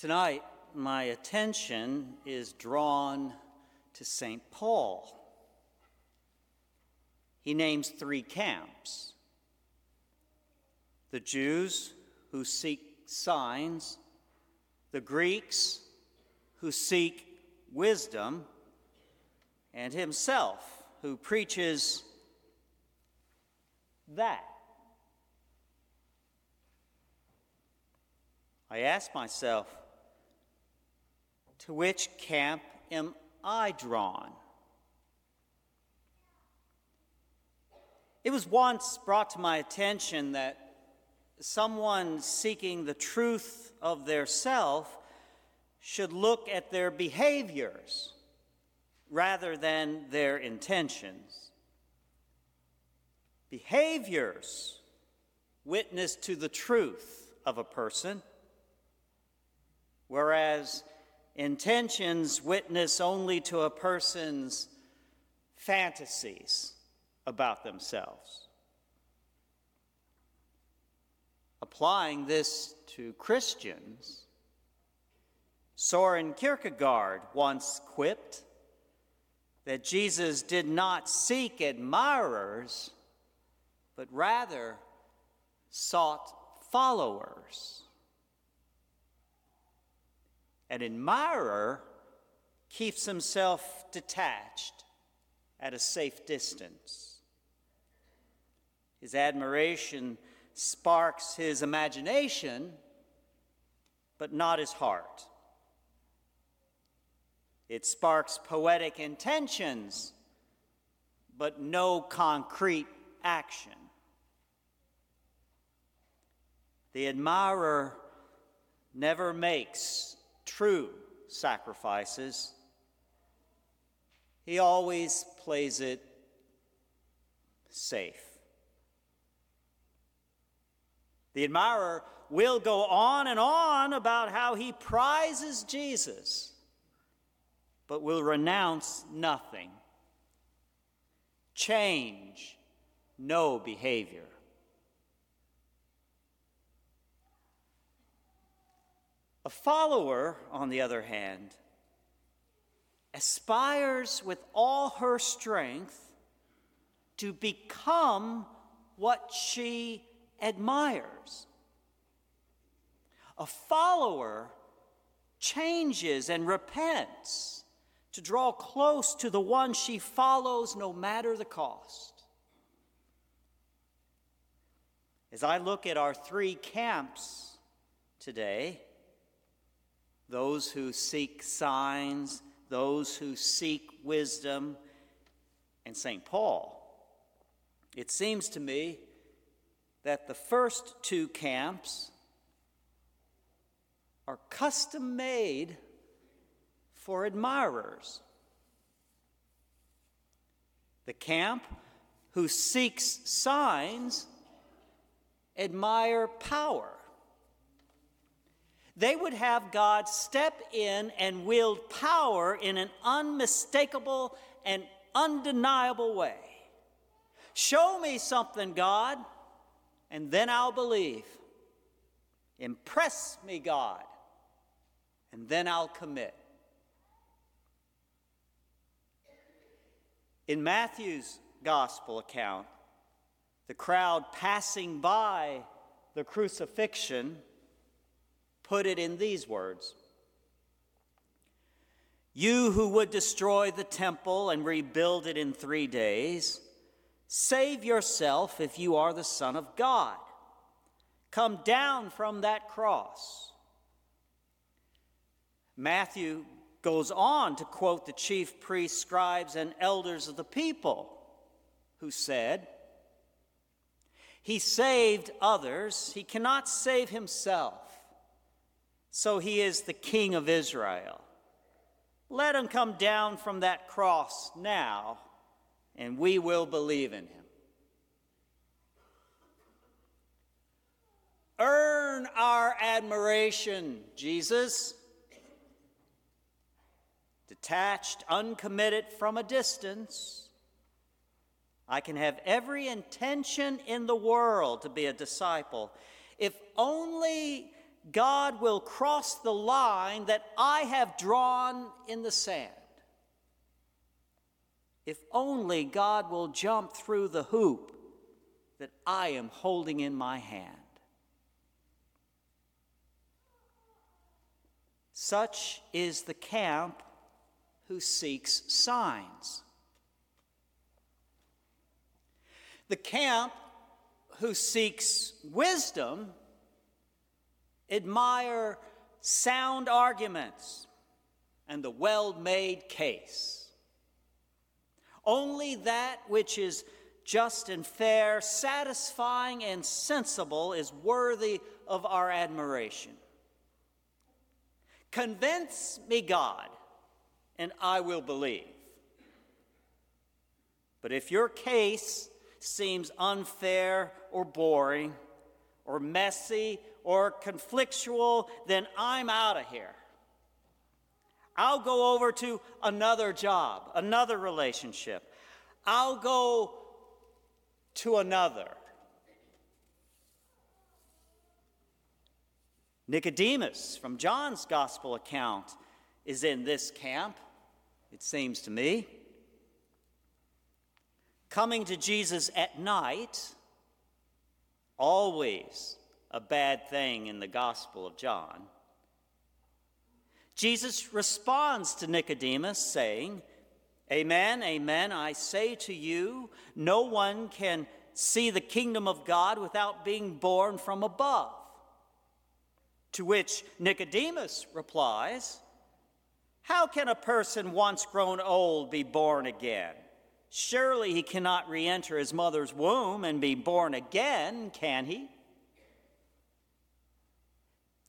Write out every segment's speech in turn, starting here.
Tonight, my attention is drawn to St. Paul. He names three camps the Jews who seek signs, the Greeks who seek wisdom, and himself who preaches that. I ask myself, to which camp am I drawn? It was once brought to my attention that someone seeking the truth of their self should look at their behaviors rather than their intentions. Behaviors witness to the truth of a person, whereas intentions witness only to a person's fantasies about themselves. Applying this to Christians, Soren Kierkegaard once quipped that Jesus did not seek admirers, but rather sought followers. An admirer keeps himself detached at a safe distance. His admiration sparks his imagination, but not his heart. It sparks poetic intentions, but no concrete action. The admirer never makes true sacrifices. He always plays it safe. The admirer will go on and on about how he prizes Jesus, but will renounce nothing, change no behavior. A follower, on the other hand, aspires with all her strength to become what she admires. A follower changes and repents to draw close to the one she follows no matter the cost. As I look at our three camps today, those who seek signs, those who seek wisdom, and St. Paul, it seems to me that the first two camps are custom made for admirers. The camp who seeks signs admire power. They would have God step in and wield power in an unmistakable and undeniable way. Show me something, God and then I'll believe. Impress me, God, and then I'll commit. In Matthew's gospel account, the crowd passing by the crucifixion put it in these words You who would destroy the temple and rebuild it in three days, Save yourself if you are the Son of God. Come down from that cross. Matthew goes on to quote the chief priests, scribes, and elders of the people who said, He saved others, he cannot save himself. So he is the King of Israel. Let him come down from that cross now and we will believe in him. Earn our admiration, Jesus. Detached, uncommitted from a distance, I can have every intention in the world to be a disciple if only God will cross the line that I have drawn in the sand. If only God will jump through the hoop that I am holding in my hand. Such is the camp who seeks signs. The camp who seeks wisdom admire sound arguments and the well made case. Only that which is just and fair, satisfying and sensible is worthy of our admiration. Convince me, God, and I will believe. But if your case seems unfair or boring or messy or conflictual, then I'm out of here. I'll go over to another job, another relationship. I'll go to another. Nicodemus from John's gospel account is in this camp, it seems to me. Coming to Jesus at night, always a bad thing in the gospel of John. Jesus responds to Nicodemus, saying, Amen, amen, I say to you, no one can see the kingdom of God without being born from above. To which Nicodemus replies, How can a person once grown old be born again? Surely he cannot re enter his mother's womb and be born again, can he?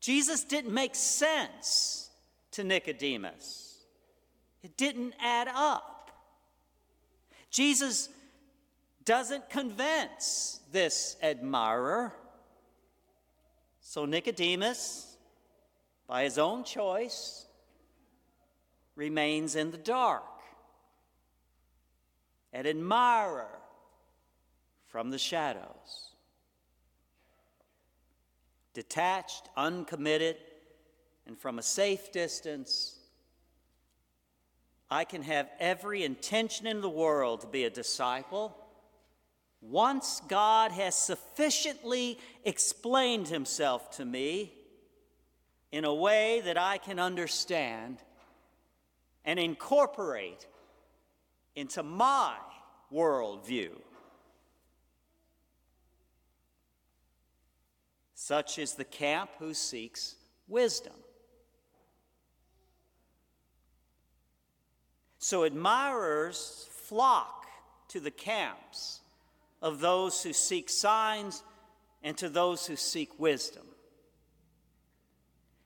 Jesus didn't make sense to Nicodemus, it didn't add up. Jesus doesn't convince this admirer. So Nicodemus, by his own choice, remains in the dark, an admirer from the shadows. Detached, uncommitted, and from a safe distance, I can have every intention in the world to be a disciple once God has sufficiently explained himself to me in a way that I can understand and incorporate into my worldview. Such is the camp who seeks wisdom. So admirers flock to the camps of those who seek signs and to those who seek wisdom.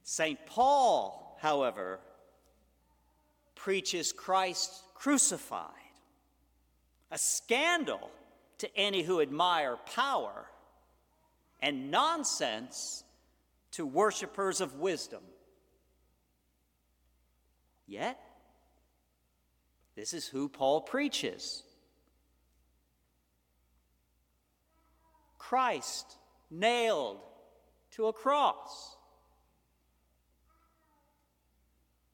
St. Paul, however, preaches Christ crucified, a scandal to any who admire power, and nonsense to worshippers of wisdom. Yet, this is who Paul preaches. Christ nailed to a cross.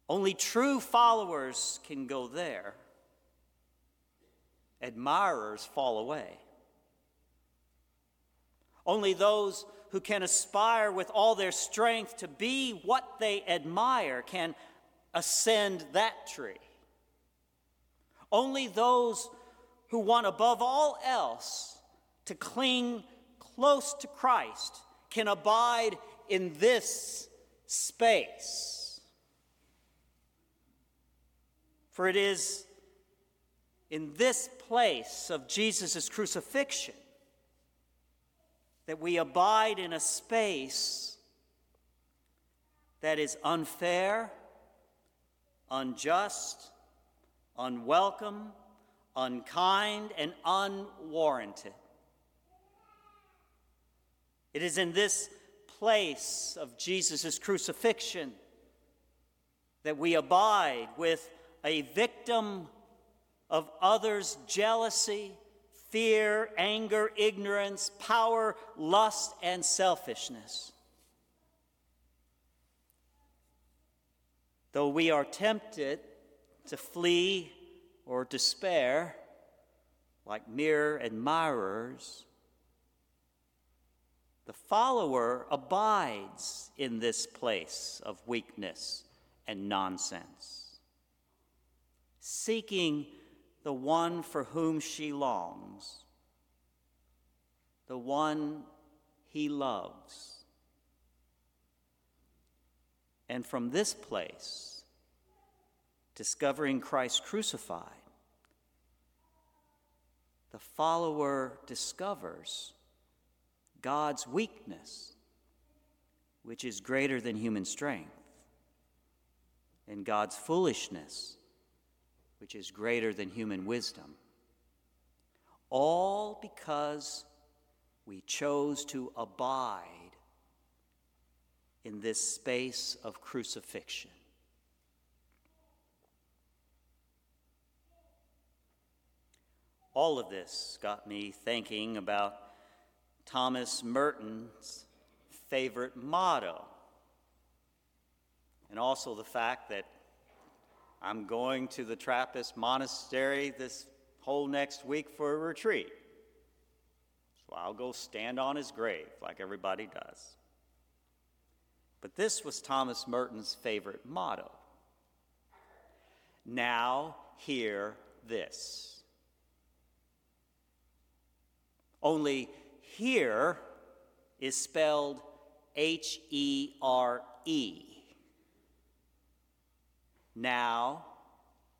Only true followers can go there. Admirers fall away. Only those who can aspire with all their strength to be what they admire can ascend that tree. Only those who want above all else to cling close to Christ can abide in this space. For it is in this place of Jesus' crucifixion that we abide in a space that is unfair, unjust, unwelcome, unkind, and unwarranted. It is in this place of Jesus' crucifixion that we abide with a victim of others' jealousy, fear, anger, ignorance, power, lust, and selfishness. Though we are tempted to flee or despair, like mere admirers, the follower abides in this place of weakness and nonsense, seeking the one for whom she longs, the one he loves. And from this place, discovering Christ crucified, the follower discovers God's weakness, which is greater than human strength, and God's foolishness, which is greater than human wisdom. All because we chose to abide in this space of crucifixion. All of this got me thinking about Thomas Merton's favorite motto, and also the fact that I'm going to the Trappist monastery this whole next week for a retreat. So I'll go stand on his grave like everybody does. But this was Thomas Merton's favorite motto. Now hear this. Only here is spelled H E R E. Now,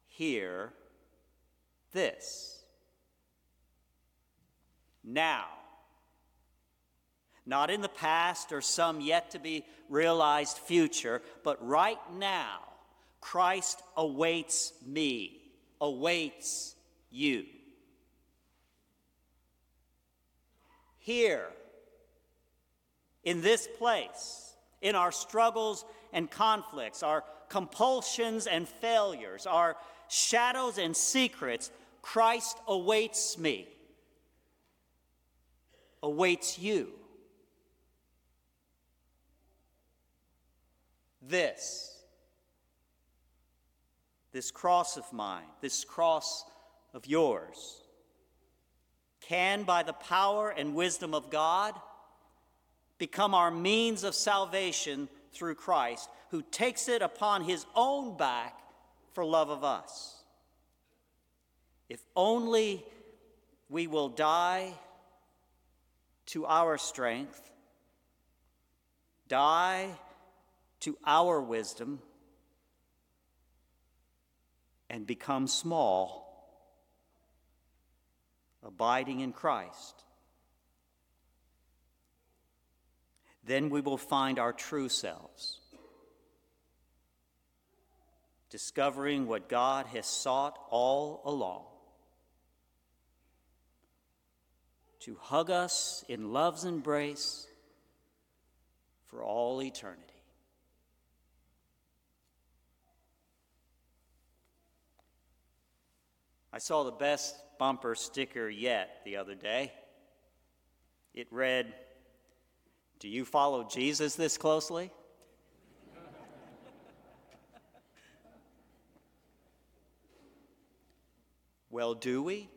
hear this. Now, not in the past or some yet to be realized future, but right now, Christ awaits me, awaits you. Here, in this place, in our struggles and conflicts, our compulsions and failures, our shadows and secrets, Christ awaits me, awaits you. This, this cross of mine, this cross of yours, can, by the power and wisdom of God, become our means of salvation through Christ, who takes it upon his own back for love of us. If only we will die to our strength, die to our wisdom, and become small, abiding in Christ. Then we will find our true selves. Discovering what God has sought all along to hug us in love's embrace for all eternity. I saw the best bumper sticker yet the other day. It read, do you follow Jesus this closely? well, do we?